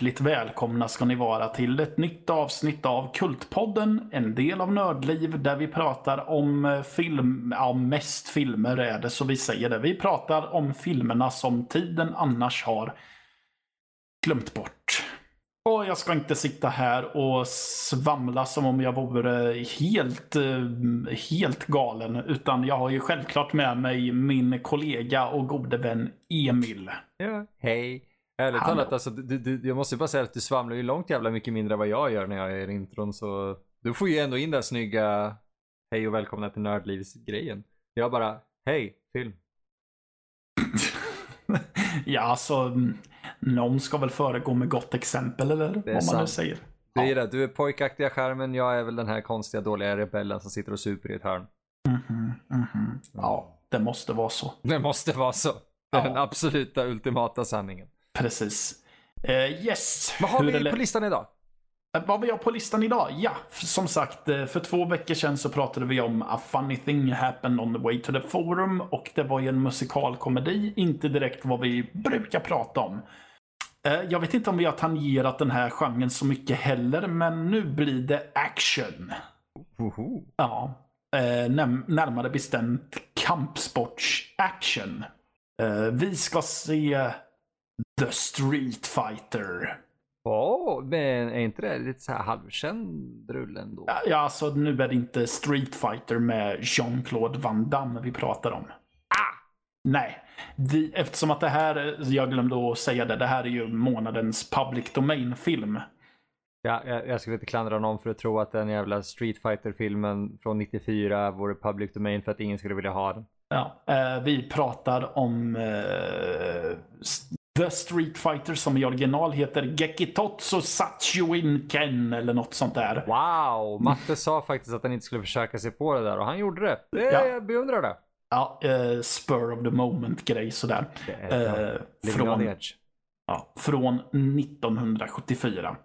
Hjärtligt välkomna ska ni vara till ett nytt avsnitt av Kultpodden. En del av Nördliv där vi pratar om eh, film, ja mest filmer är det så vi säger det. Vi pratar om filmerna som tiden annars har glömt bort. Och jag ska inte sitta här och svamla som om jag vore helt, eh, helt galen. Utan jag har ju självklart med mig min kollega och gode vän Emil. Ja, hej. Ärligt Hallå. talat, alltså, du, du, jag måste bara säga att du svamlar ju långt jävla mycket mindre än vad jag gör när jag är i intron. Så du får ju ändå in den snygga hej och välkomna till Nördlivs-grejen. Jag bara, hej, film. Ja, alltså mm, någon ska väl föregå med gott exempel eller vad man nu sant. säger. Det är Ja. det, du är pojkaktiga skärmen, jag är väl den här konstiga dåliga rebellen som sitter och super i ett hörn. Mhm, mhm. Ja, det måste vara så. Det måste vara så. Det är Ja. den absoluta ultimata sanningen. Precis. Eh, yes. Vad har Hur vi på listan idag? Eh, Vad vi har på listan idag? Ja, som sagt, eh, för två veckor sedan så pratade vi om A Funny Thing Happened on the Way to the Forum och det var ju en musikalkomedi, inte direkt vad vi brukar prata om. Jag vet inte om vi har tangerat den här genren så mycket heller, men nu blir det action. Woho. Ja, närmare bestämt kampsports-action. Vi ska se The Street Fighter. Åh, men är inte det lite så här halvkänd rulle ändå? Ja, alltså nu är det inte Street Fighter med Jean-Claude Van Damme vi pratar om. Ah! Nej, vi, eftersom att det här, jag glömde att säga det, det här är ju månadens public domain-film. Ja, jag, jag skulle inte klandra någon för att tro att den jävla Street fighter filmen från 94 vore public domain för att ingen skulle vilja ha den. Ja, eh, vi pratar om eh, The Street Fighter som i original heter Gekitotsu Satsuin Ken eller något sånt där. Wow! Matte sa faktiskt att han inte skulle försöka sig på det där och han gjorde det. det Ja. Jag beundrar det. Ja, eh, spur of the moment grej sådär. det är, Eh, Living on från, ja, från 1974.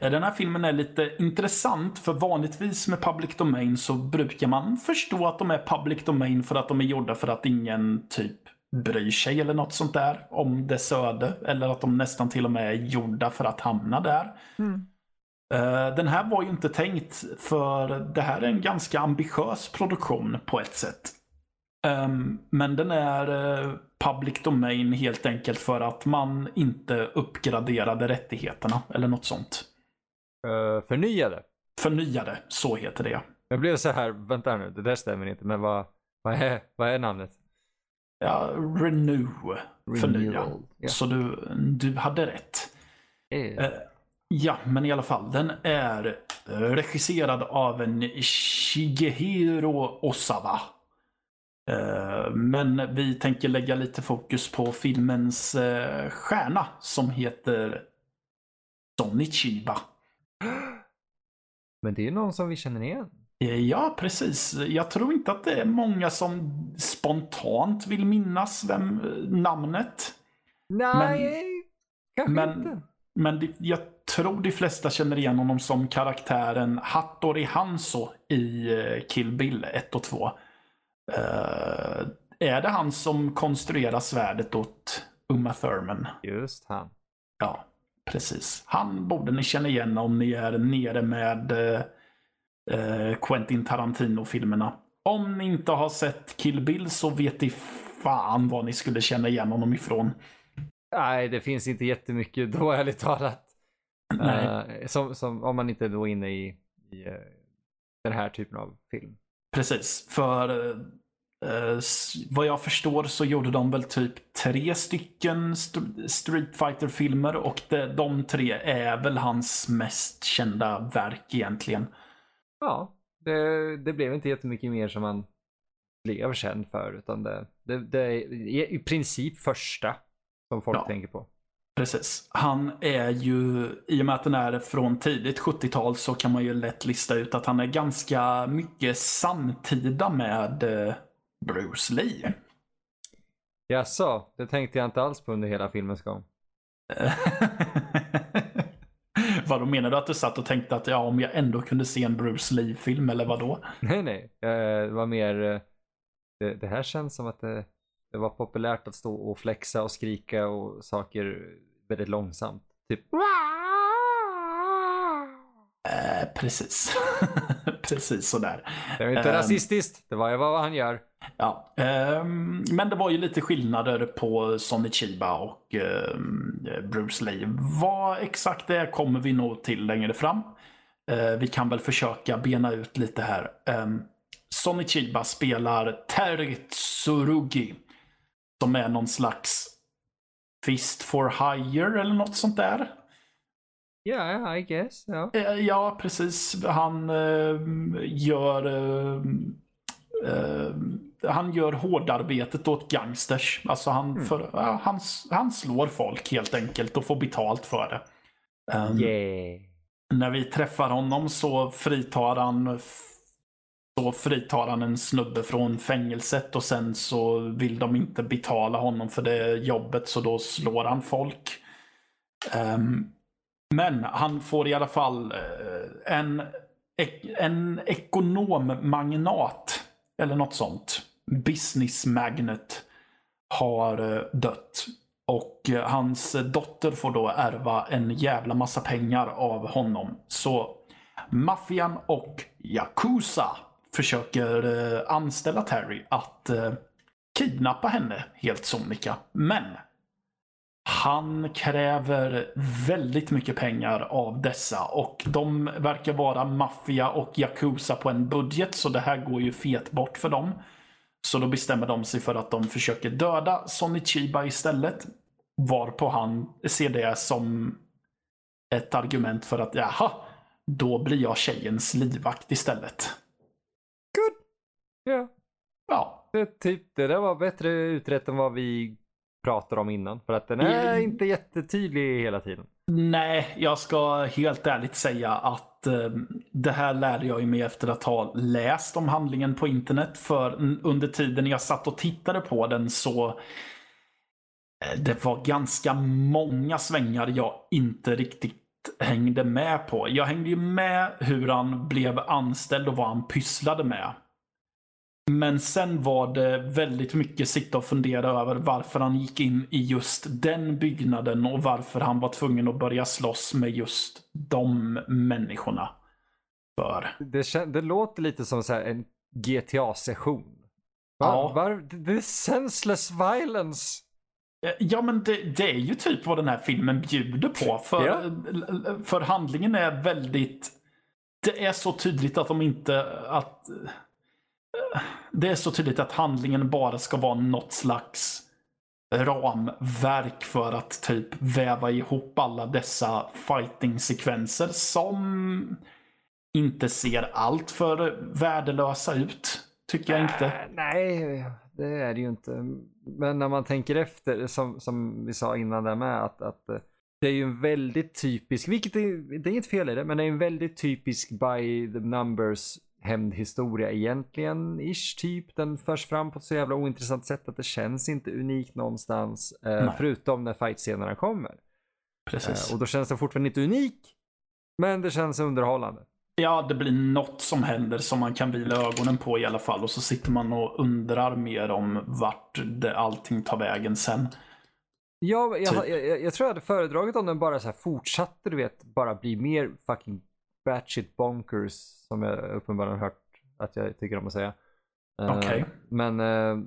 Eh, Den här filmen är lite intressant för vanligtvis med public domain så brukar man förstå att de är public domain för att de är gjorda för att ingen typ bryr sig eller något sånt där om dess öde. Eller att de nästan till och med är gjorda för att hamna där. Eh, Den här var ju inte tänkt för det här är en ganska ambitiös produktion på ett sätt. Ehm, Men den är eh, public domain helt enkelt för att man inte uppgraderade rättigheterna eller något sånt. Uh, förnyade. Förnyade, så heter det. Jag blev så här, vänta nu, det där stämmer inte, men vad, vad, är, vad är namnet? Ja, renew, förnya. Ja. Så du, du hade rätt. Eh, Eh, Ja, men i alla fall. Den är regisserad av en Shigehiro Osawa. Eh, Men vi tänker lägga lite fokus på filmens eh, stjärna som heter Sonny Chiba. Men det är ju någon som vi känner igen. Eh, Ja, precis. Jag tror inte att det är många som spontant vill minnas vem eh, namnet. Nej, kanske men- inte. Men det- jag tror de flesta känner igen honom som karaktären Hattori Hanzo i eh, Kill Bill 1 och 2. Eh, är det han som konstruerar svärdet åt Uma Thurman? Just han. Ja, precis. Han borde ni känna igen om ni är nere med eh, Quentin Tarantino-filmerna. Om ni inte har sett Kill Bill så vet ni fan vad ni skulle känna igen honom ifrån. Nej, det finns inte jättemycket då ärligt talat. Nej. Eh, som, som, om man inte är då inne i, i eh, den här typen av film. Precis, för eh, vad jag förstår så gjorde de väl typ tre stycken st- Street fighter filmer och de, de tre är väl hans mest kända verk egentligen. Ja, det, det blev inte jättemycket mer som man blev känd för utan det, det, det är i princip första som folk Ja. tänker på. Precis. Han är ju, i och med att den är från tidigt 70-tal så kan man ju lätt lista ut att han är ganska mycket samtida med eh, Bruce Lee. Jaså, det tänkte jag inte alls på under hela filmens gång. Vadå menar du att du satt och tänkte att ja, om jag ändå kunde se en Bruce Lee-film eller vadå? Nej, nej. Eh, Det var mer... eh, Det, det här känns som att det, det var populärt att stå och flexa och skrika och saker väldigt långsamt. Typ. Eh, precis. precis sådär. Det var inte Ehm. rasistiskt, det var vad han gör. Ja, ehm, men det var ju lite skillnader på Sonny Chiba och ehm, Bruce Lee. Vad exakt det är kommer vi nog till längre fram. Eh, vi kan väl försöka bena ut lite här. Um, Sonny Chiba spelar Terry Tsurugi. Som är någon slags Fist for Hire eller något sånt där. Ja, yeah, I guess. Ja. Eh, Ja, precis. Han eh, gör eh, eh, han gör hårdarbetet åt gangsters. Alltså han, för, ja, han, han slår folk helt enkelt och får betalt för det. Um, Yeah. När vi träffar honom så fritar han så fritar han en snubbe från fängelset och sen så vill de inte betala honom för det jobbet så då slår han folk. Ehm, men han får i alla fall eh, en, en ekonommagnat eller något sånt. Business magnet har eh, dött. Och eh, hans dotter får då ärva en jävla massa pengar av honom. Så maffian och Yakuza försöker anställa Terry att kidnappa henne helt sonika. Men han kräver väldigt mycket pengar av dessa och de verkar vara maffia och Yakuza på en budget så det här går ju fet bort för dem. Så då bestämmer de sig för att de försöker döda Sonny Chiba istället. Varpå han ser det som ett argument för att jaha, då blir jag tjejens livvakt istället. Ja, Ja, det, typ, det där var bättre utrett än vad vi pratade om innan. För att den är Mm. inte jättetydlig hela tiden. Nej, jag ska helt ärligt säga att eh, det här lärde jag mig efter att ha läst om handlingen på internet. För under tiden jag satt och tittade på den så eh, det var ganska många svängar jag inte riktigt hängde med på. Jag hängde ju med hur han blev anställd och vad han pysslade med. Men sen var det väldigt mycket sitta och fundera över varför han gick in i just den byggnaden och varför han var tvungen att börja slåss med just de människorna. För. Det, det låter lite som så här en GTA-session. Var, Ja. var, det är senseless violence. Eh, Ja men det, det är ju typ vad den här filmen bjuder på. För, Ja. för handlingen är väldigt... Det är så tydligt att de inte... Att, det är så tydligt att handlingen bara ska vara något slags ramverk för att typ väva ihop alla dessa fighting-sekvenser som inte ser allt för värdelösa ut. Tycker jag inte. Äh, nej, det är det ju inte. Men när man tänker efter, som, som vi sa innan där med, att, att eh, det är ju en väldigt typisk, vilket är, det är inget fel i det, men det är en väldigt typisk by the numbers hämndhistoria egentligen, ish typ. Den förs fram på ett så jävla ointressant sätt att det känns inte unikt någonstans, eh, förutom när fightscenerna kommer. Precis. Eh, och då känns den fortfarande inte unik, men det känns underhållande. Ja, det blir något som händer som man kan vila ögonen på i alla fall. Och så sitter man och undrar mer om vart det, allting tar vägen sen. Ja, jag, Typ. jag, jag, jag tror jag hade föredragit om den bara så här fortsatte, du vet, bara bli mer fucking batshit bonkers, som jag uppenbarligen hört att jag tycker om att säga. Eh, Okej. Men eh,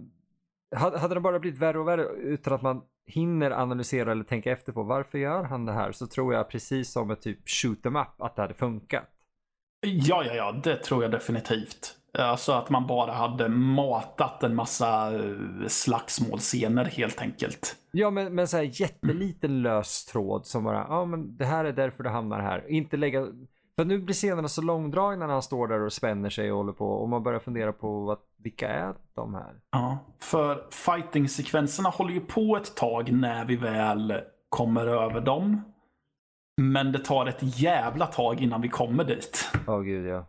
hade, den bara blivit värre och värre utan att man hinner analysera eller tänka efter på varför gör han det här så tror jag precis som ett typ shoot em up att det hade funkat. Ja, ja, ja, det tror jag definitivt. Alltså att man bara hade matat en massa eh, slagsmålscener helt enkelt. Ja, men, men så här jätteliten lös tråd som bara, ja men det här är därför du hamnar här. Inte lägga, för nu blir scenerna så långdragna när han står där och spänner sig och håller på och man börjar fundera på vad, vilka är de här? Ja, för fighting-sekvenserna håller ju på ett tag när vi väl kommer över dem. Men det tar ett jävla tag innan vi kommer dit. Åh gud ja.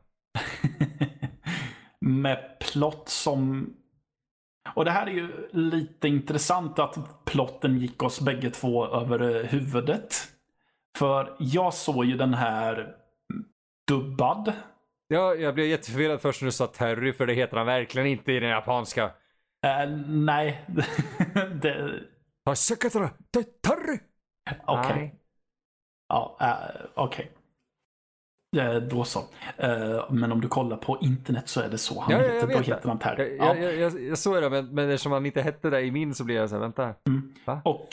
med plott som... Och det här är ju lite intressant att plotten gick oss bägge två över huvudet. För jag såg ju den här dubbad. Ja, jag blev jätteförvirrad först när du sa Terry för det heter han verkligen inte i den japanska. Eh, nej, det, Terry! Okej. Ja, uh, okej. Eh, Då så. Eh, Men om du kollar på internet så är det så han Ja, heter. Då heter han Per. Jag, Ja. jag, jag, jag såg det, men, men eftersom han inte hette det i min så blev jag så här, vänta. Och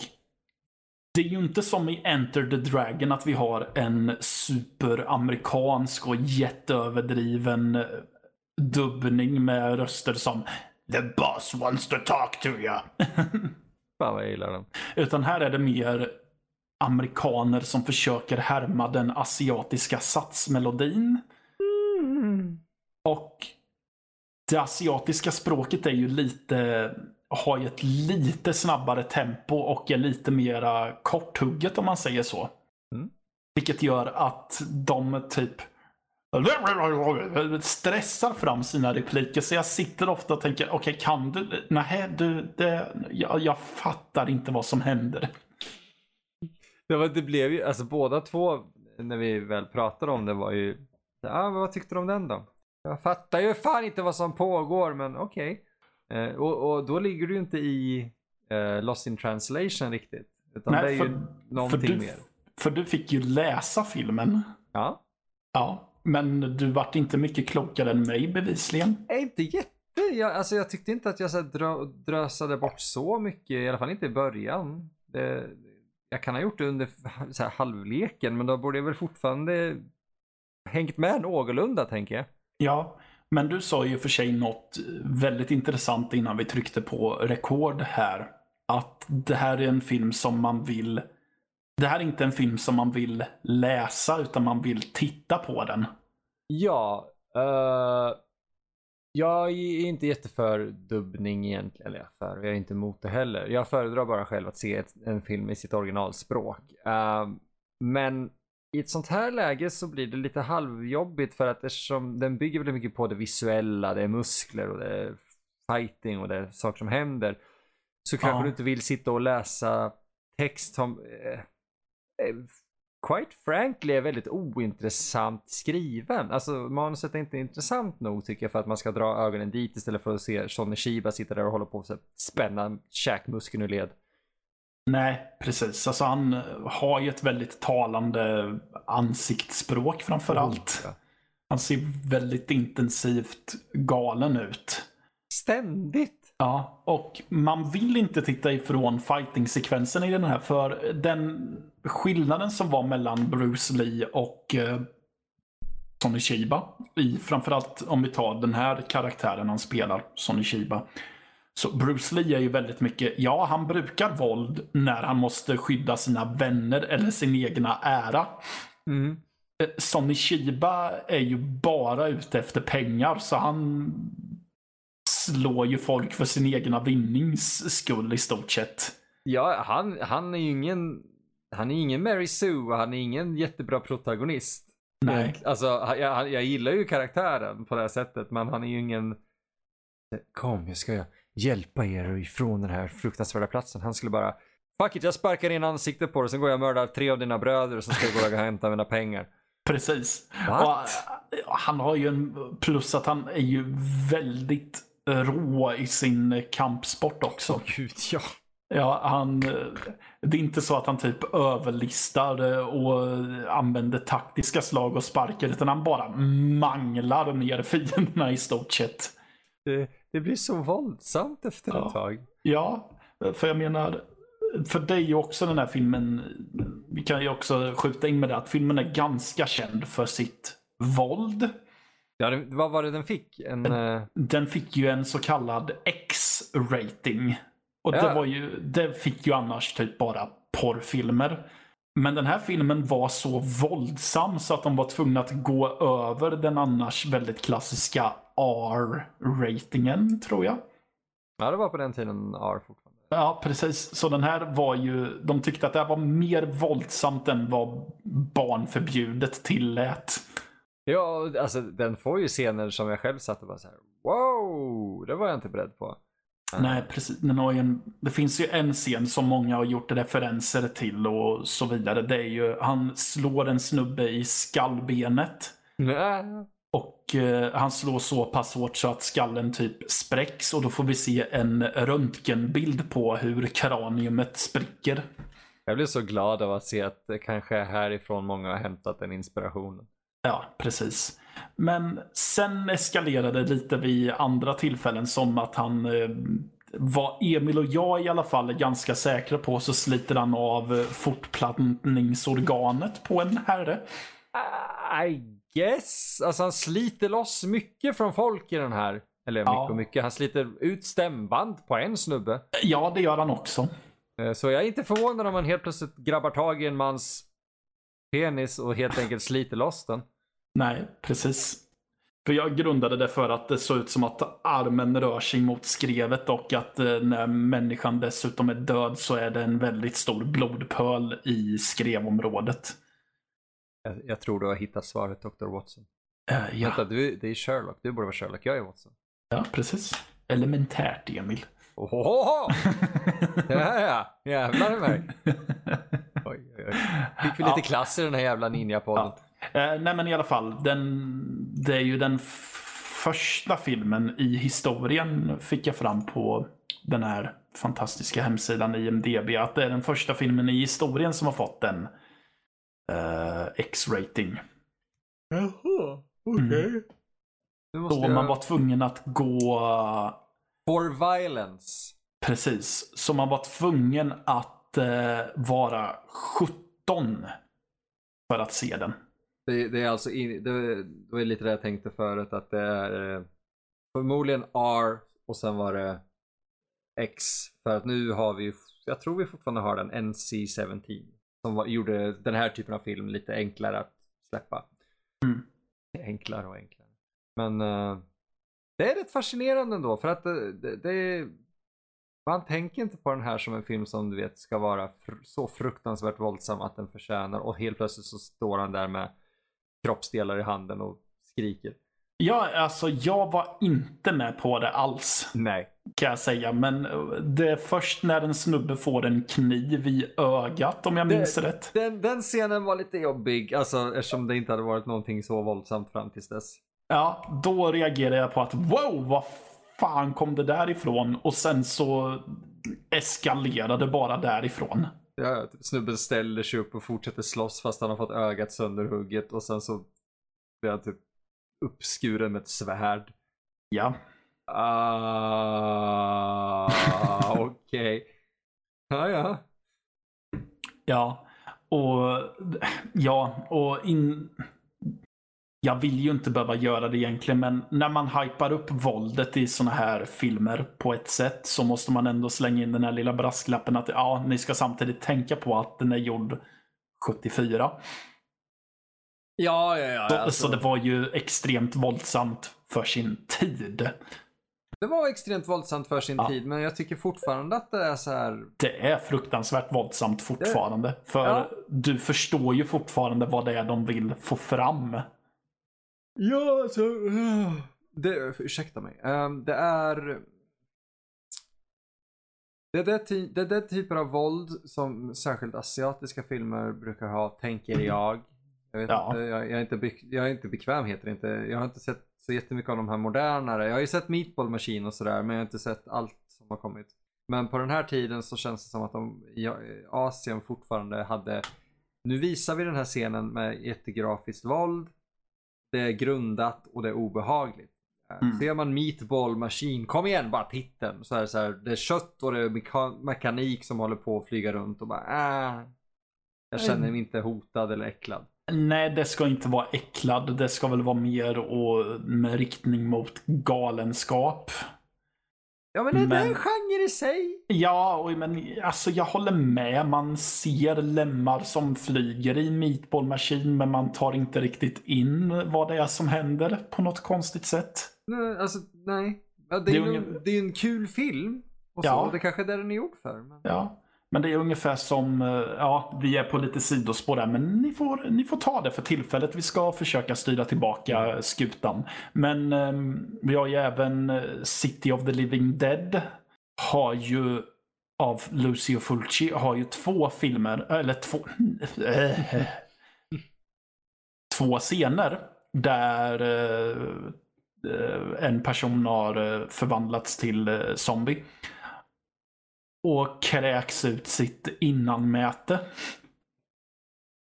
det är ju inte som i Enter the Dragon att vi har en superamerikansk och jätteöverdriven eh, dubbning med röster som The boss wants to talk to you. Fan vad jag gillar den. Utan här är det mer amerikaner som försöker härma den asiatiska satsmelodin. Och det asiatiska språket är ju lite, har ju ett lite snabbare tempo och är lite mera korthugget om man säger så. Mm. Vilket gör att de typ stressar fram sina repliker. Så jag sitter ofta och tänker, okej kan du? Nej, du, det, jag, jag fattar inte vad som händer. Det, var, det blev ju, alltså båda två, när vi väl pratade om det var ju, ja vad tyckte du om den då? Jag fattar ju fan inte vad som pågår men okej. Eh, och, och då ligger du inte i eh, Lost in translation riktigt. Utan Nej, det är för- ju För någonting du, mer. för du fick ju läsa filmen. Ja. Ja, men du vart inte mycket klokare än mig bevisligen. är inte jätte, jag, alltså jag tyckte inte att jag så drö, drösade bort så mycket, i alla fall inte i början. Det, jag kan ha gjort det under så här, halvleken men då borde jag väl fortfarande hängt med någorlunda tänker jag. Ja, men du sa ju för sig något väldigt intressant innan vi tryckte på rekord här. Att det här är en film som man vill... Det här är inte en film som man vill läsa utan man vill titta på den. Ja, Uh, jag är inte jätteför dubbning egentligen. Eller jag, är för, jag är inte emot det heller. Jag föredrar bara själv att se ett, en film i sitt originalspråk. Uh, men i ett sånt här läge så blir det lite halvjobbigt för att eftersom den bygger väldigt mycket på det visuella, det är muskler och det är fighting och det är saker som händer. Så kanske Ja. du inte vill sitta och läsa text som eh, eh, quite frankly är väldigt ointressant skriven. Alltså manuset är inte intressant nog tycker jag för att man ska dra ögonen dit istället för att se Sonny Shiba sitta där och hålla på och spänna käkmuskeln ur led. Nej, precis. Alltså han eh, har ju ett väldigt talande ansiktsspråk framför allt. Han ser väldigt intensivt galen ut. Ständigt! Ja, och man vill inte titta ifrån fighting-sekvensen i den här för den skillnaden som var mellan Bruce Lee och eh, Sonny Chiba, i, framförallt om vi tar den här karaktären han spelar, Sonny Chiba. Så Bruce Lee är ju väldigt mycket, ja han brukar våld när han måste skydda sina vänner eller sin egna ära. Mm. Eh, Sonny Chiba är ju bara ute efter pengar så han slår ju folk för sin egna vinnings skull i stort sett. Ja, han, han är ju ingen, han är ingen Mary Sue och han är ingen jättebra protagonist. Nej. Alltså, jag, jag gillar ju karaktären på det här sättet, men han är ju ingen... Kom, jag ska hjälpa er ifrån den här fruktansvärda platsen. Han skulle bara... Fuck it, jag sparkar in ansiktet på dig, sen går jag och mördar tre av dina bröder och så ska jag gå och hämta mina pengar. Precis. What? Och, eh, han har ju en plus att han är ju väldigt rå i sin kampsport också. Gud, ja. Ja, han, eh, det är inte så att han typ överlistar eh, och använder taktiska slag och sparkar utan han bara manglar ner fienderna i stort sett. Det, det blir så våldsamt efter Ja. ett tag. Ja, för jag menar, för dig också den här filmen, vi kan ju också skjuta in med det att filmen är ganska känd för sitt våld. Ja, det, vad var det den fick? En... eh, Den fick ju en så kallad X-rating. Och Ja. det, var ju, det fick ju annars typ bara porrfilmer. Men den här filmen var så våldsam så att de var tvungna att gå över den annars väldigt klassiska R-ratingen, tror jag. ja, det var på den tiden R fortfarande. Ja, precis. Så den här var ju, de tyckte att det här var mer våldsamt än vad barnförbjudet tillät. Ja, alltså den får ju scener som jag själv satt och bara så här. Wow, det var jag inte beredd på. Nej, precis. Den har en, det finns ju en scen som många har gjort referenser till och så vidare. Det är ju, han slår en snubbe i skallbenet. Nej. Och eh, han slår så pass hårt så att skallen typ spräcks och då får vi se en röntgenbild på hur kraniumet spricker. Jag blir så glad av att se att det kanske är härifrån många har hämtat den inspirationen. Ja, precis. Men sen eskalerade lite vid andra tillfällen som att han eh, vad Emil och jag i alla fall är ganska säkra på så sliter han av fortplantningsorganet på en herre. I guess. Alltså han sliter loss mycket från folk i den här. Eller mycket Ja. och mycket. Han sliter ut stämband på en snubbe. Ja, det gör han också. Eh, Så jag är inte förvånad om man helt plötsligt grabbar tag i en mans penis och helt enkelt sliter loss den. Nej, precis. För jag grundade det för att det såg ut som att armen rör sig mot skrevet och att eh, när människan dessutom är död så är det en väldigt stor blodpöl i skrevområdet. Jag, jag tror du har hittat svaret Dr. Watson. Eh, ja, Vänta, du, det är Sherlock. Du borde vara Sherlock. Jag är Watson. ja, precis. Elementärt, Emil. Ohoho! Ja, ja. Jävlar i mig. Oj, oj, oj. Fick vi lite Ja. klass i den här jävla ninja-podden. Eh, nej men i alla fall, den, det är ju den första filmen i historien fick jag fram på den här fantastiska hemsidan IMDB. Att det är den första filmen i historien som har fått en eh, X-rating. Jaha, okej. Nu måste Då jag... man var tvungen att gå For violence. Precis. Så man var tvungen att eh, vara 17 för att se den. Det, det är alltså in, det, det var lite det jag tänkte förut att det är eh, förmodligen R och sen var det X. För att nu har vi, jag tror vi fortfarande har den NC-17. Som var, gjorde den här typen av film lite enklare att släppa. Mm. Enklare och enklare. Men eh, det är rätt fascinerande ändå för att det, det, det är, man tänker inte på den här som en film som du vet ska vara fr- så fruktansvärt våldsam att den förtjänar och helt plötsligt så står han där med kroppsdelar i handen och skriker. Ja, alltså jag var inte med på det alls. Nej. Kan jag säga. Men det är först när en snubbe får en kniv i ögat om jag Det- minns rätt. Den, den scenen var lite jobbig, alltså eftersom det inte hade varit någonting så våldsamt fram tills dess. Ja, då reagerade jag på att wow, vad fan kom det därifrån? Och sen så eskalerade det bara därifrån. Ja, typ, snubben ställer sig upp och fortsätter slåss fast han har fått ögat sönderhugget och sen så blir han typ uppskuren med ett svärd. Ja, Ah, okej. Ja, ja. ja. Och ja, och in... Jag vill ju inte behöva göra det egentligen, men när man hypar upp våldet i såna här filmer på ett sätt så måste man ändå slänga in den här lilla brasklappen att ja, ni ska samtidigt tänka på att den är gjord 74. Ja, ja, ja. Så, alltså, så det var ju extremt våldsamt för sin tid. Det var extremt våldsamt för sin Ja. tid, men jag tycker fortfarande att det är så här. Det är fruktansvärt våldsamt fortfarande. För Ja. du förstår ju fortfarande vad det är de vill få fram. Ja, alltså. Det, ursäkta mig. Ehm, det är. Det är det, det är det typer av våld som särskilt asiatiska filmer brukar ha, tänker jag. Jag, vet Ja. inte, jag, jag, är inte jag är inte bekväm heter det inte. Jag har inte sett så jättemycket av de här modernare. Jag har ju sett Meatball Machine och sådär men jag har inte sett allt som har kommit. Men på den här tiden så känns det som att de i Asien fortfarande hade Nu visar vi den här scenen med jättegrafiskt våld. Det är grundat och det är obehagligt. Eh, Mm. Ser man Meatball Machine, kom igen bara titeln. Så är det, så här, det är kött och det är meka- mekanik som håller på att flyga runt och bara äh, Jag känner mig inte hotad eller äcklad. Nej, det ska inte vara äcklad. Det ska väl vara mer och med riktning mot galenskap. Ja men det, det är en Men- genre i sig. Ja, och, men alltså jag håller med. Man ser lemmar som flyger i Meatball Machine, men man tar inte riktigt in vad det är som händer på något konstigt sätt. Nej, alltså nej. Ja, det, Det är är ju ungen- det är en kul film. Och så, Ja. det kanske är det den är gjord för. Men... Ja, men det är ungefär som, eh, ja, vi är på lite sidospår där, men ni får, ni får ta det för tillfället. Vi ska försöka styra tillbaka skutan. Men ehm, vi har ju även eh, City of the Living Dead. Har ju, av Lucio Fulci, har ju två filmer, eller två, två scener där eh, eh en person har förvandlats till zombie och kräks ut sitt innanmäte.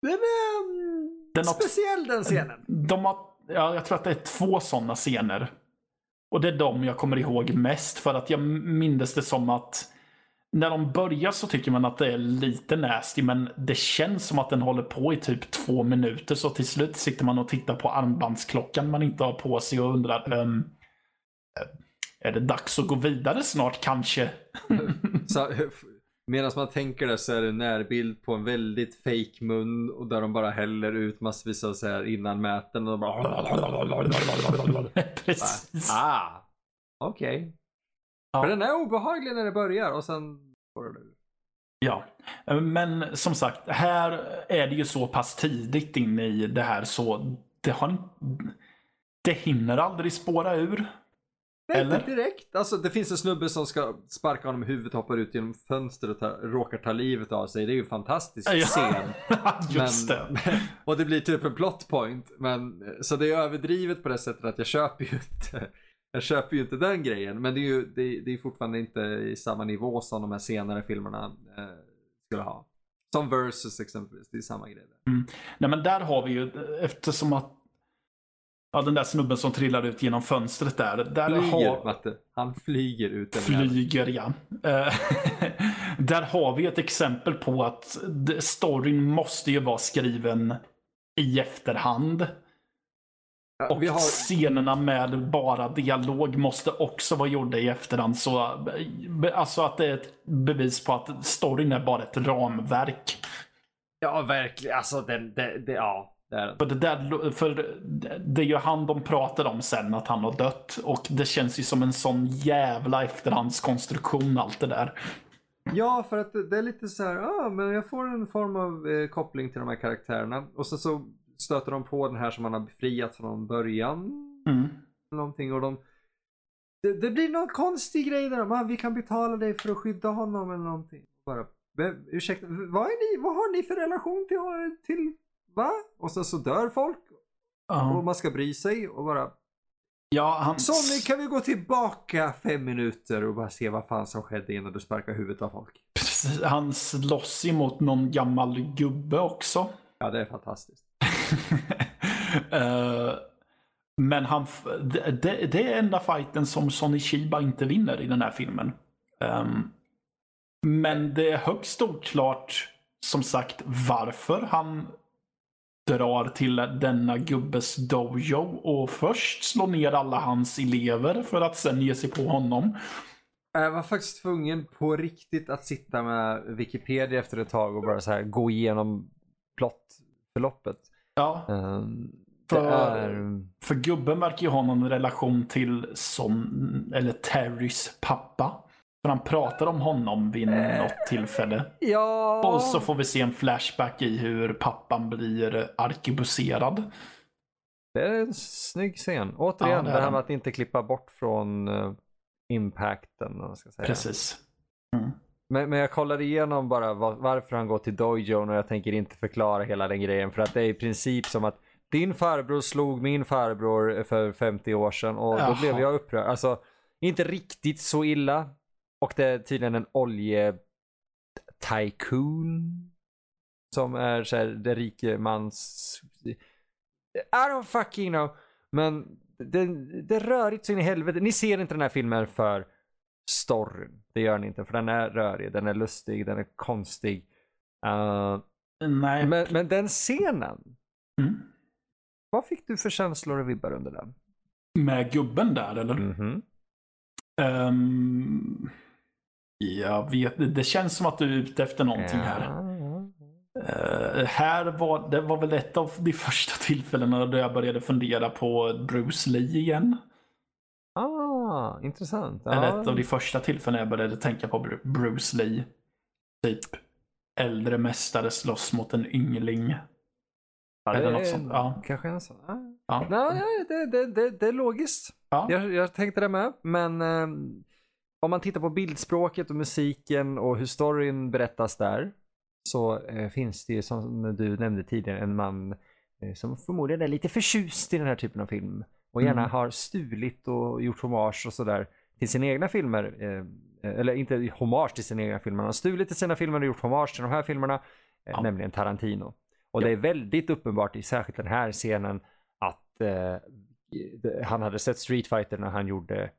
Den är um, Den speciell den scenen. De har, ja, jag tror att det är två sådana scener. Och det är de jag kommer ihåg mest för att jag minns det som att när de börjar så tycker man att det är lite nasty men det känns som att den håller på i typ två minuter så till slut sitter man och tittar på armbandsklockan man inte har på sig och undrar ehm, är det dags att gå vidare snart kanske? Så, medan man tänker det så är det en närbild på en väldigt fake mun och där de bara häller ut massvis av så här innanmäten och bara... Precis. Ah, okej. Ja. För den är obehaglig när det börjar och sen får det ur. Ja, men som sagt, här är det ju så pass tidigt in i det här så det har det hinner aldrig spåra ur. Nej, Eller? inte direkt. Alltså det finns en snubbe som ska sparka honom i huvudet, hoppar ut genom fönstret och råkar ta livet av sig. Det är ju en fantastisk Ja. scen. Just men, det. och det blir typ en plot point. Men, så det är överdrivet på det sättet att jag köper ju inte jag köper ju inte den grejen. Men det är ju det, det är fortfarande inte i samma nivå som de här senare filmerna eh, skulle ha. Som Versus exempelvis, det är samma grej. Där. Nej men där har vi ju, eftersom att Ja, den där snubben som trillar ut genom fönstret där. Där Flyger, har, Matte. Han flyger ut. Flyger, ja. Eh, där har vi ett exempel på att det- storyn måste ju vara skriven i efterhand. Ja, Och vi har, scenerna med bara dialog måste också vara gjorda i efterhand. Så, eh, alltså att det är ett bevis på att storyn är bara ett ramverk. ja, verkligen. Alltså, den, det, det, ja. Det är den. För det, där, för det är ju han de pratar om sen, att han har dött. Och det känns ju som en sån jävla efterhandskonstruktion allt det där. Ja, för att det är lite så här, ah, men jag får en form av eh, koppling till de här karaktärerna. Och så, så stöter de på den här som man har befriat från början. Mm. Någonting och de... Det, det blir någon konstig grej där. Ah, vi kan betala dig för att skydda honom eller någonting. Bara, "Vem- ursäkta, vad, är ni, vad har ni för relation till, till va? Och sen så dör folk och Ja. man ska bry sig och bara Ja, han... Sonny kan vi gå tillbaka fem minuter och bara se vad fan som skedde innan du sparkar huvudet av folk. Precis, han slåss emot någon gammal gubbe också. Ja, det är fantastiskt. Eh, men han, det, det, det är enda fighten som Sonny Shiba inte vinner i den här filmen. Ehm, men det är högst oklart, som sagt, varför han drar till denna gubbes dojo och först slår ner alla hans elever för att sen ge sig på honom. Jag var faktiskt tvungen på riktigt att sitta med Wikipedia efter ett tag och bara så här gå igenom plottförloppet. Ja, Um, För- är... För gubben verkar ju ha någon relation till Son, eller Terrys pappa. För han pratar om honom vid något tillfälle. Ja... Och så får vi se en flashback i hur pappan blir arkebuserad. Det är en snygg scen. Återigen, Ja, det det, är här med att inte klippa bort från uh, impacten. man Ska säga. Precis. Mm. Men, men jag kollade igenom bara var, varför han går till dojon och jag tänker inte förklara hela den grejen. För att det är i princip som att din farbror slog min farbror för 50 år sedan och Jaha. då blev jag upprörd. Alltså, inte riktigt så illa. Och det är tydligen en olje tycoon som är så här, det rike mans... I don't fucking know. Men det, det är rörigt så in i helvete. Ni ser inte den här filmen för storyn. Det gör ni inte för den är rörig, den är lustig, den är konstig. Uh, Nej. men, men den scenen, Mm. vad fick du för känslor och vibbar under den? Med gubben där eller? Mhm. Ehm, jag vet Det känns som att du är ute efter någonting här. Eh, här var det var väl ett av de första tillfällena då jag började fundera på Bruce Lee igen. Ah, intressant. Eller Ja. ett av de första tillfällena jag började tänka på Bru- Bruce Lee. Typ äldre mästare slåss mot en yngling. Ja, eller något sånt, ja. Kanske en sån. Ja. Ja. Nej, det, det, det, det är logiskt. Ja. Jag, jag tänkte det med, men ehm, om man tittar på bildspråket och musiken och hur storyn berättas där så eh, finns det ju som du nämnde tidigare en man eh, som förmodligen är lite förtjust i den här typen av film och gärna Mm. har stulit och gjort hommage och sådär till sina egna filmer. Eh, eller inte hommage till sina egna filmer, han har stulit till sina filmer och gjort hommage till de här filmerna, eh, Ja. nämligen Tarantino. Och Ja. det är väldigt uppenbart i särskilt den här scenen att eh, han hade sett Street Fighter när han gjorde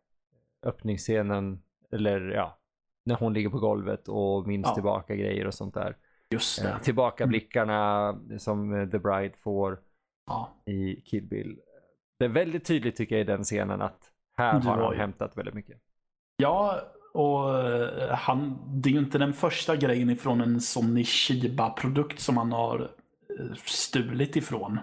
öppningsscenen, eller ja, när hon ligger på golvet och minns Ja. tillbaka grejer och sånt där. Just det. Eh, tillbakablickarna som eh, The Bride får Ja. i Kill Bill. Det är väldigt tydligt tycker jag i den scenen att här har han hämtat väldigt mycket. Ja, och eh, han, det är ju inte den första grejen ifrån en Sony Shiba-produkt som han har eh, stulit ifrån.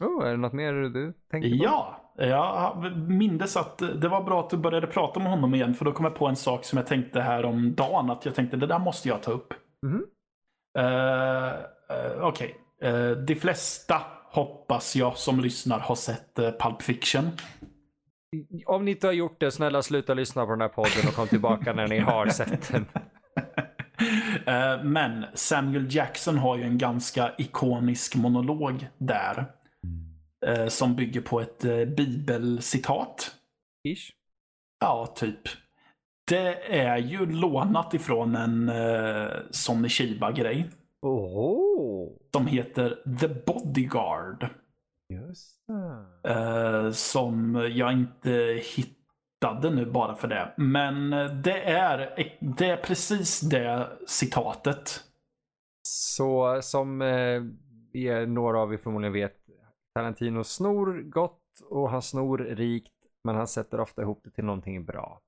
Oh, är det något mer du tänker på? Ja, jag mindes att det var bra att du började prata med honom igen för då kom jag på en sak som jag tänkte här om dagen att jag tänkte det där måste jag ta upp. Mhm. Eh, eh, Okej, Eh, de flesta hoppas jag som lyssnar har sett uh, Pulp Fiction. Om ni inte har gjort det, snälla sluta lyssna på den här podden och kom tillbaka när ni har sett den. Men Samuel Jackson har ju en ganska ikonisk monolog där. Eh, Som bygger på ett eh, bibelcitat. Ish. Ja, typ. Det är ju lånat ifrån en uh, Sonny Shiba-grej. Oho. Som heter The Bodyguard. Just eh, som jag inte hittade nu bara för det. Men eh, det är, det är precis det citatet. Så som eh, några av er förmodligen vet, Tarantino snor gott och han snor rikt, men han sätter ofta ihop det till någonting bra.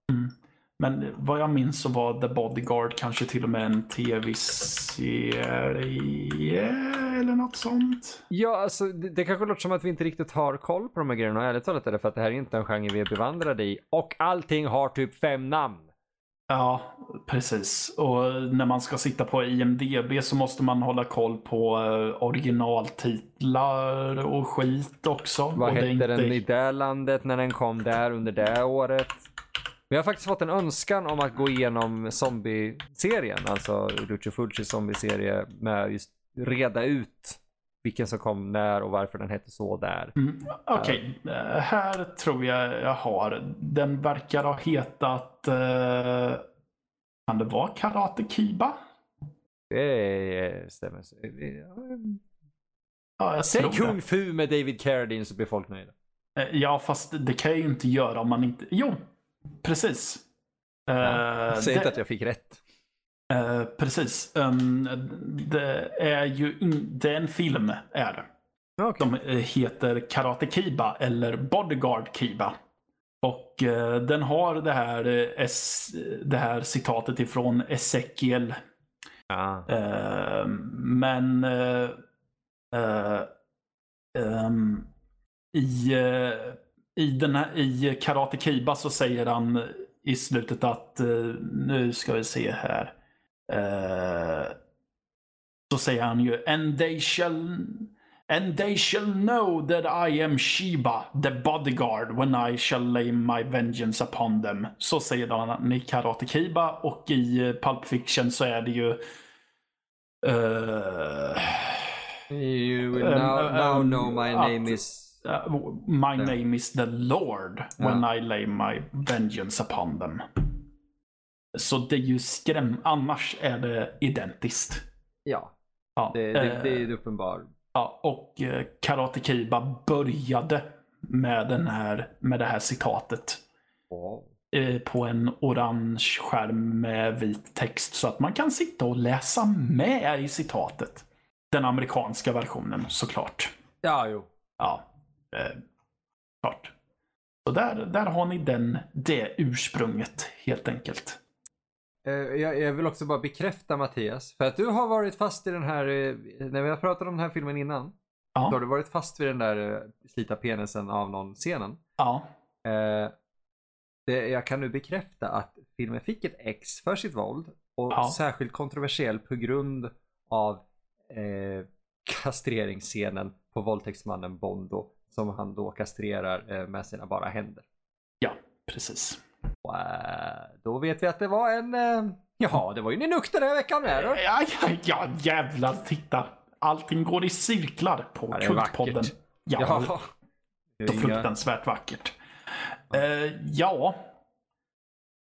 Men vad jag minns så var The Bodyguard kanske till och med en tv-serie eller något sånt. Ja, alltså det, det kanske låter som att vi inte riktigt har koll på de här grejerna och ärligt talat är det för att det här är inte en genre vi är bevandrade i och allting har typ fem namn. Ja, precis. Och när man ska sitta på IMDB så måste man hålla koll på eh, originaltitlar och skit också. Vad och hette den inte- i det landet när den kom där under det året? Vi har faktiskt fått en önskan om att gå igenom zombie-serien, alltså Lucio Fulcis zombie-serie med just reda ut vilken som kom när och varför den hette så där. Mm, Okej, eh, här tror jag jag har. Den verkar ha hetat... Eh, kan det vara Karate Kiba? Det stämmer. Ja, jag Säg Kung det. Fu med David Carradine så blir folk nöjda. Eh, Ja, fast det kan jag ju inte göra om man inte... Jo, precis. Eh, Säg det- inte att jag fick rätt. Eh, precis. Um, det är ju in, det är en film, är det. Okay. Som eh, heter Karate Kiba eller Bodyguard Kiba. Och eh, den har det här, eh, es, det här citatet ifrån Ezekiel. Ja. Eh, men ehm, i, i, den här, i Karate Kiba så säger han i slutet att nu ska vi se här. Eh, så säger han ju and they shall And they shall know that I am Shiba, the bodyguard, when I shall lay my vengeance upon them. Så säger han i Karate Kiba och i eh, Pulp Fiction så är det ju... eh, You will now, um, now know my name is... Uh, my Ja. name is the Lord when Ja. I lay my vengeance upon them. Så det är ju skräm... Annars är det identiskt. Ja, Ja, det, det, eh, det är uppenbart. ja, och eh, Karate Kiba började med, den här, med det här citatet. Wow. eh, På en orange skärm med vit text så att man kan sitta och läsa med i citatet. Den amerikanska versionen såklart. Ja, jo. Ja, eh, klart. Så där, där har ni den, det ursprunget helt enkelt. Eh, Jag, vill också bara bekräfta Mattias, för att du har varit fast i den här, eh, när vi har pratat om den här filmen innan, Ja. så har du varit fast vid den där eh, slita penisen av någon scenen. Ja, det, jag kan nu bekräfta att filmen fick ett X för sitt våld och Ja. särskilt kontroversiell på grund av eh, kastreringsscenen på våldtäktsmannen Bondo som han då kastrerar eh, med sina bara händer. ja, precis. Och, eh, då vet vi att det var en, eh, ja det var ju en nuck den här veckan med då. Ja, ja, ja, jävlar, titta. Allting går i cirklar på Ja, det är Kultpodden. Ja, Ja. så fruktansvärt vackert. Eh, ja,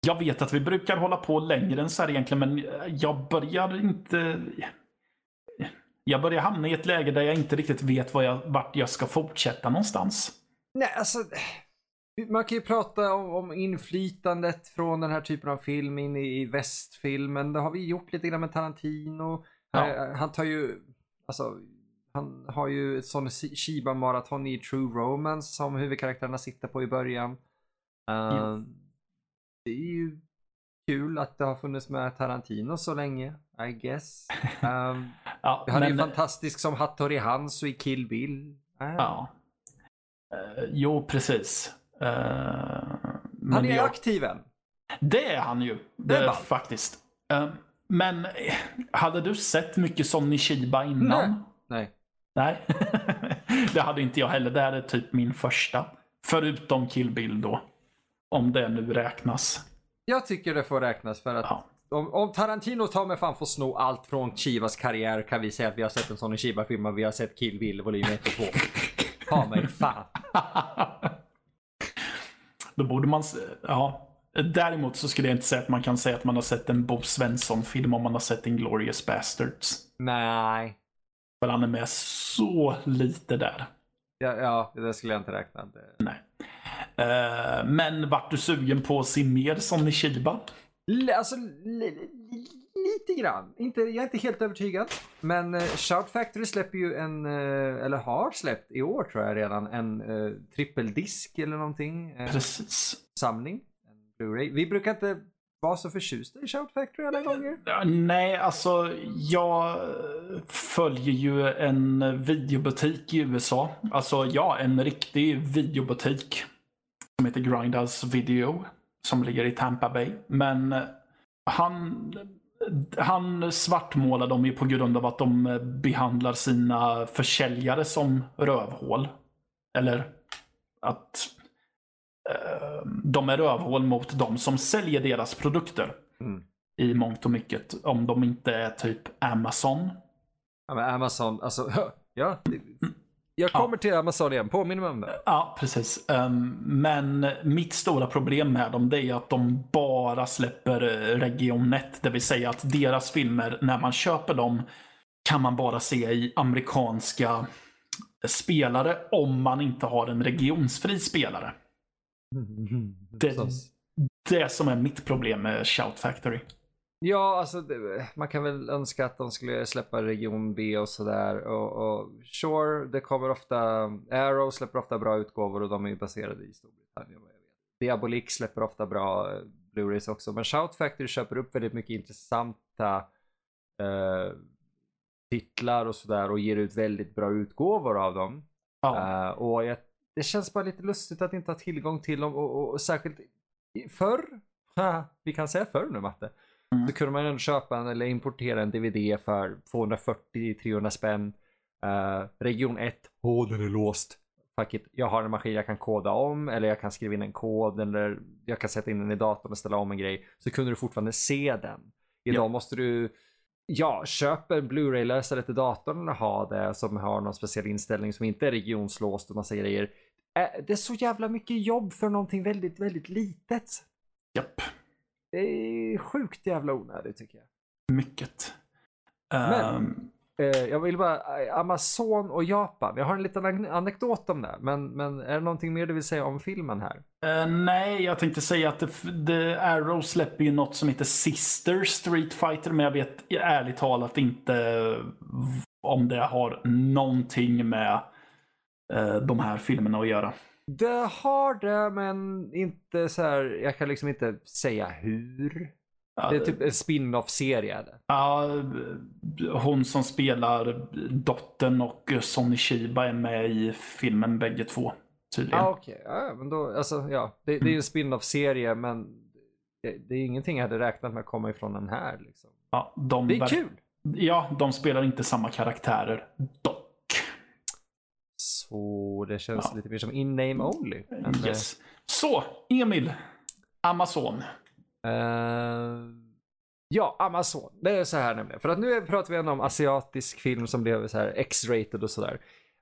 Jag vet att vi brukar hålla på längre än så här egentligen, men jag börjar inte... Jag börjar hamna i ett läge där jag inte riktigt vet var jag, vart jag ska fortsätta någonstans. Nej, alltså. Man kan ju prata om, om inflytandet från den här typen av film in i, i västfilmen. Det har vi gjort lite grann med Tarantino. Ja. Eh, Han tar ju, alltså, han har ju ett sånt Shiba-maraton i True Romance som huvudkaraktärerna sitter på i början. Eh, Ja. Det är ju kul att det har funnits med Tarantino så länge, I guess. Um, Ja, hade ju men- fantastisk som Hattori Hanzo i Kill Bill. Eh, Ja. Eh, jo, precis. Uh, Han är aktiv än. Det är han ju. Det Det faktiskt. Eh, men eh, hade du sett mycket Sonny Shiba innan? Nej. Nej. det hade inte jag heller. Det här är typ min första. Förutom Kill Bill då. Om det nu räknas. Jag tycker det får räknas för att Ja. om, om Tarantino tar med fan får sno allt från Chivas karriär kan vi säga att vi har sett en sån Chiba-film och vi har sett Kill Bill volym 1 och 2. Ta mig fan. Då borde man... Ja. Däremot så skulle jag inte säga att man kan säga att man har sett en Bo Svensson-film om man har sett Inglourious Basterds. Nej. För han är med så lite där. Ja, ja, det skulle jag inte räkna. Det... Eh, men vart du sugen på att se mer Sonny Shiba? L- Alltså, lite grann. Inte, jag är inte helt övertygad. Men uh, Shout Factory släpper ju en, eh, eller har släppt i år tror jag redan, en uh, trippeldisk eller någonting. Precis. samling. En Blu-ray. Vi brukar inte vara så förtjusta i Shout Factory alla gånger. Nej, alltså jag följer ju en videobutik i USA. Alltså ja, en riktig videobutik. Som heter Grindhouse Video. Som ligger i Tampa Bay. Men han, han svartmålar dem ju på grund av att de behandlar sina försäljare som rövhål. Eller att eh, de är rövhål mot de som säljer deras produkter Mm. i mångt och mycket. Om de inte är typ Amazon. Ja, men Amazon, alltså, ja. Det- Jag kommer till Amazon igen, påminner mig om det. Ja, precis. Ehm, men mitt stora problem med dem det är att de bara släpper eh, region 1. Det vill säga att deras filmer, när man köper dem, kan man bara se i amerikanska spelare om man inte har en regionsfri spelare. Det- Så- Det som är mitt problem med Shout Factory. Ja, alltså det, man kan väl önska att de skulle släppa region B och sådär. Och, och sure, det kommer ofta, Arrow släpper ofta bra utgåvor och de är ju baserade i Storbritannien. vad jag vet. Diabolik släpper ofta bra eh, Blu-rays också. Men Shout Factory köper upp väldigt mycket intressanta eh, titlar och sådär och ger ut väldigt bra utgåvor av dem. Ja. Eh, och jag, det känns bara lite lustigt att inte ha tillgång till dem och, och, och särskilt förr, vi kan säga förr nu Matte, Mm. så kunde man ändå köpa en, eller importera en DVD för 240-300 spänn. Eh, region 1, åh den är låst. Fuck it. Jag har en maskin jag kan koda om eller jag kan skriva in en kod eller jag kan sätta in den i datorn och ställa om en grej. Så kunde du fortfarande se den. Idag Ja. måste du Ja, köp en Blu-ray-läsare till datorn eller ha det som har någon speciell inställning som inte är regionslåst och massa grejer. Eh, Det är så jävla mycket jobb för någonting väldigt, väldigt litet. Japp. Det är sjukt jävla onödigt tycker jag. Mycket. Men- Ehm, Eh, Jag vill bara, eh, Amazon och Japan. Jag har en liten ane- anekdot om det. Men, men är det någonting mer du vill säga om filmen här? Eh, nej, jag tänkte säga att The, Arrow släpper ju något som heter Sister Street Fighter, men jag vet ärligt talat inte om det har någonting med eh, de här filmerna att göra. Det har det, men inte så här. Jag kan liksom inte säga hur. Ja, Det är typ en spin-off-serie. ja, hon som spelar dottern och Sonny Shiba är med i filmen bägge två. Tydligen. Ja, okej. Ja, men då, alltså, ja. Det, det är ju en spin-off-serie, men det, det är ingenting jag hade räknat med att komma ifrån den här. Liksom. Ja, de Det är kul. Ja, de spelar inte samma karaktärer. Dock. Så det känns Ja. lite mer som in-name only. Men, eh, Yes. Så, Emil. Amazon. Eh, ja, Amazon. Det är så här nämligen. För att nu pratar vi ändå om asiatisk film som blev så här X-rated och sådär.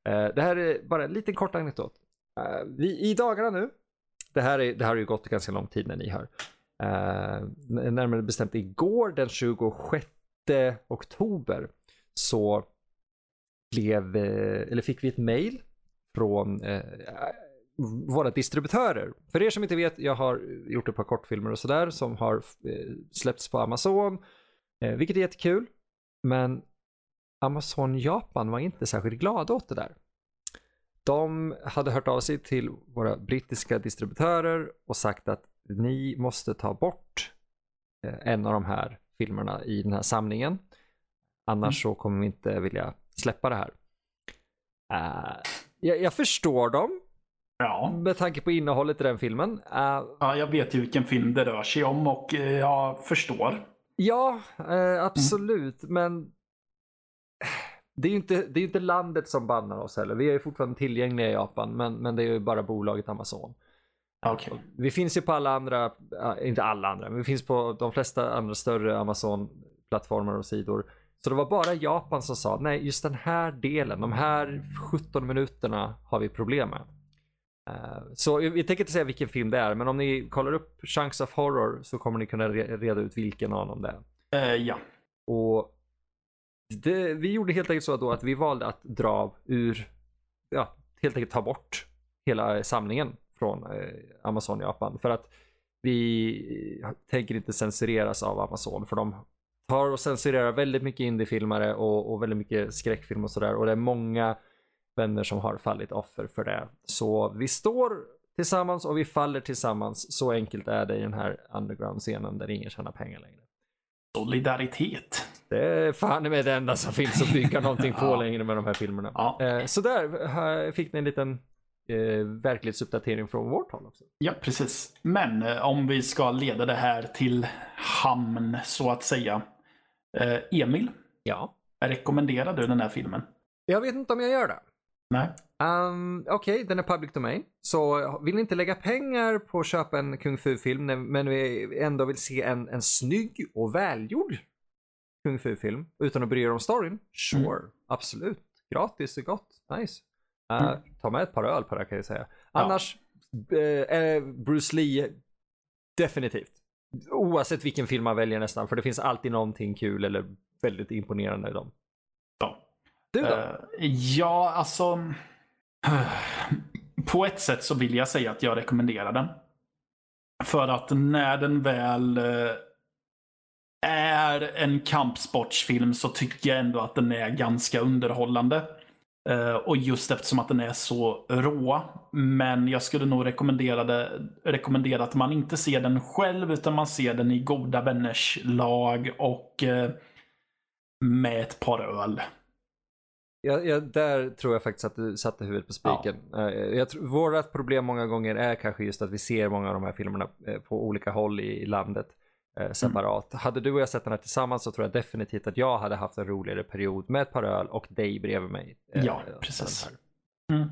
Uh, det här är bara en liten kort anekdot. Eh, vi, I dagarna nu, det här, är, det här har ju gått ganska lång tid när ni hör. Uh, närmare bestämt igår den 26 oktober så blev, eller fick vi ett mail från uh, våra distributörer. För er som inte vet, jag har gjort ett par kortfilmer och sådär som har uh, släppts på Amazon, vilket är jättekul. Men Amazon Japan var inte särskilt glada åt det där. De hade hört av sig till våra brittiska distributörer och sagt att ni måste ta bort eh, en av de här filmerna i den här samlingen. Annars mm. så kommer vi inte vilja släppa det här. Uh, jag, jag, förstår dem. Ja. Med tanke på innehållet i den filmen. Uh, ja, jag vet ju vilken film det rör sig om och jag förstår. Ja, uh, absolut. Mm. Men det är ju inte, det är inte landet som bannar oss heller. Vi är ju fortfarande tillgängliga i Japan, men, men det är ju bara bolaget Amazon. Okay. Vi finns ju på alla andra, inte alla andra, men vi finns på de flesta andra större Amazon-plattformar och sidor. Så det var bara Japan som sa nej, just den här delen, de här 17 minuterna har vi problem med. Uh, så vi tänker inte säga vilken film det är, men om ni kollar upp Chunks of Horror så kommer ni kunna reda ut vilken av dem det är. Uh, ja. Och det, vi gjorde helt enkelt så då att vi valde att dra ur, ja, helt enkelt ta bort hela samlingen från eh, Amazon Japan. För att vi tänker inte censureras av Amazon. För de tar och censurerar väldigt mycket indiefilmare och, och väldigt mycket skräckfilm och sådär. Och det är många vänner som har fallit offer för det. Så vi står tillsammans och vi faller tillsammans. Så enkelt är det i den här underground-scenen där ingen tjänar pengar längre. Solidaritet. Det är fan med det enda som finns att bygga någonting på ja. längre med de här filmerna. Ja. Eh, så där fick ni en liten eh, verklighetsuppdatering från vårt håll också. Ja, precis. Men eh, om vi ska leda det här till hamn så att säga. Eh, Emil? Ja? Rekommenderar du den här filmen? Jag vet inte om jag gör det. Nej. Um, Okej, okay, den är public domain. Så vill ni inte lägga pengar på att köpa en kung fu-film men vi ändå vill se en, en snygg och välgjord kung fu-film utan att bry er om storyn? Sure, mm. absolut. Gratis är gott. Nice. Uh, mm. Ta med ett par öl på det kan jag säga. Annars, ja. eh, Bruce Lee, definitivt. Oavsett vilken film man väljer nästan, för det finns alltid någonting kul eller väldigt imponerande i dem. Ja. Du då? Uh, ja, alltså. På ett sätt så vill jag säga att jag rekommenderar den. För att när den väl uh, är en kampsportsfilm så tycker jag ändå att den är ganska underhållande. Uh, och just eftersom att den är så rå. Men jag skulle nog rekommendera, det, rekommendera att man inte ser den själv utan man ser den i goda vänners lag och uh, med ett par öl. Ja, ja, där tror jag faktiskt att du satte huvudet på spiken. Ja. Jag tror, vårat problem många gånger är kanske just att vi ser många av de här filmerna på olika håll i, i landet eh, separat. Mm. Hade du och jag sett den här tillsammans så tror jag definitivt att jag hade haft en roligare period med ett par öl och dig bredvid mig. Eh, ja, precis. Mm.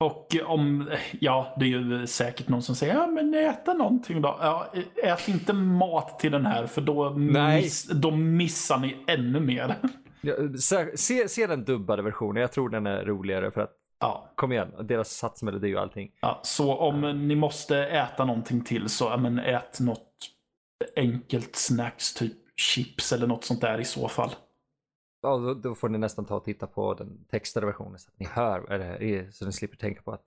Och om, ja, det är ju säkert någon som säger, ja men äta någonting då. Ja, ät inte mat till den här för då, miss, då missar ni ännu mer. Ja, se, se den dubbade versionen, jag tror den är roligare för att Ja. Kom igen, deras satsmelodi och allting. Ja, så om ni måste äta någonting till så men ät något enkelt snacks, typ chips eller något sånt där i så fall. Ja, då, då får ni nästan ta och titta på den textade versionen så att ni hör, eller, så ni slipper tänka på att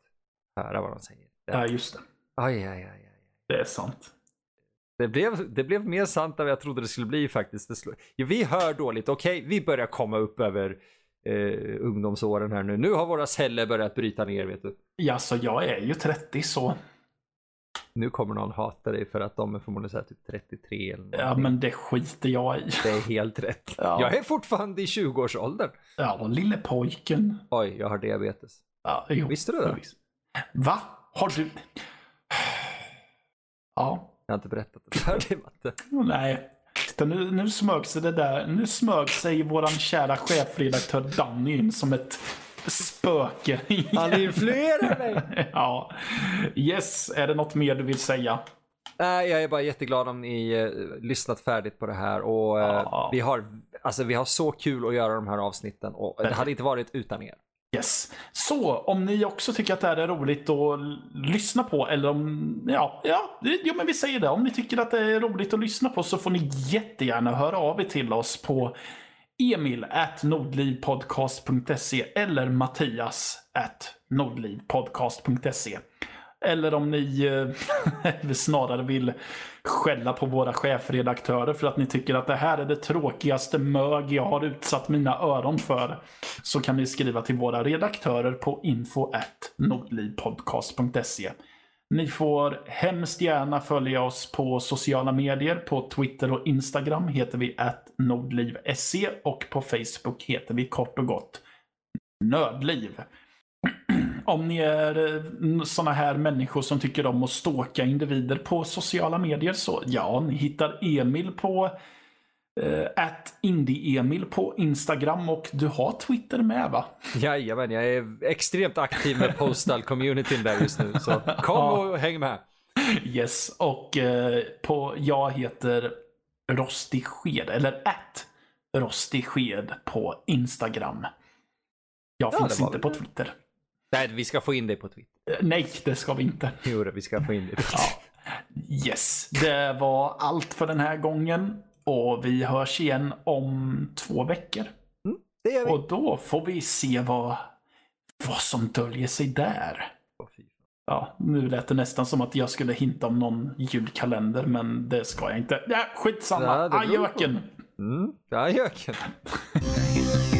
höra vad de säger. Ja, just det. Aj, aj, aj, aj. Det är sant. Det blev, det blev mer sant än vad jag trodde det skulle bli faktiskt. Det ja, vi hör dåligt, okej, okay, vi börjar komma upp över eh, ungdomsåren här nu. Nu har våra celler börjat bryta ner, vet du. Ja, så jag är ju 30 så nu kommer någon hata dig för att de är förmodligen så typ 33 eller Ja, men det skiter jag i. Det är helt rätt. Ja. Jag är fortfarande i 20-årsåldern. Ja, lille pojken. Oj, jag har diabetes. Ja, jo, Visste du det? Va? Har du? Ja. Jag har inte berättat det för dig, Matte. Nej. Titta, nu, nu smög sig det där. Nu smög sig våran kära chefredaktör Danny in som ett spöke. Han influerar mig. ja. Yes, är det något mer du vill säga? Nej, jag är bara jätteglad om ni eh, lyssnat färdigt på det här och eh, vi, har, alltså, vi har så kul att göra de här avsnitten och det hade inte varit utan er. Yes. Så om ni också tycker att det här är roligt att lyssna på eller om, ja, ja, jo men vi säger det. Om ni tycker att det är roligt att lyssna på så får ni jättegärna höra av er till oss på emil at nordlivpodcast.se eller mattias at nordlivpodcast.se. Eller om ni eh, snarare vill skälla på våra chefredaktörer för att ni tycker att det här är det tråkigaste mög jag har utsatt mina öron för. Så kan ni skriva till våra redaktörer på info at nordlivpodcast.se. Ni får hemskt gärna följa oss på sociala medier. På Twitter och Instagram heter vi nordliv.se och på Facebook heter vi kort och gott Nördliv. Om ni är sådana såna här människor som tycker om att ståka individer på sociala medier så ja, ni hittar Emil på uh, indie-emil på Instagram och du har Twitter med va? Jajamän, jag är extremt aktiv med postal-communityn där just nu. Så kom och häng med. Yes, och uh, på, jag heter Rostig Sked, eller att Rostig Sked på Instagram. Jag ja, finns inte på Twitter. Nej, vi ska få in dig på Twitter. Eh, nej, det ska vi inte. Jo, vi ska få in dig. ja. Yes, det var allt för den här gången. Och vi hörs igen om två veckor. Mm, det gör vi. Och då får vi se vad, vad som döljer sig där. Ja, nu lät det nästan som att jag skulle hinta om någon julkalender, men det ska jag inte. Ja, skitsamma. Ja, Ajöken! Mm, ajöken.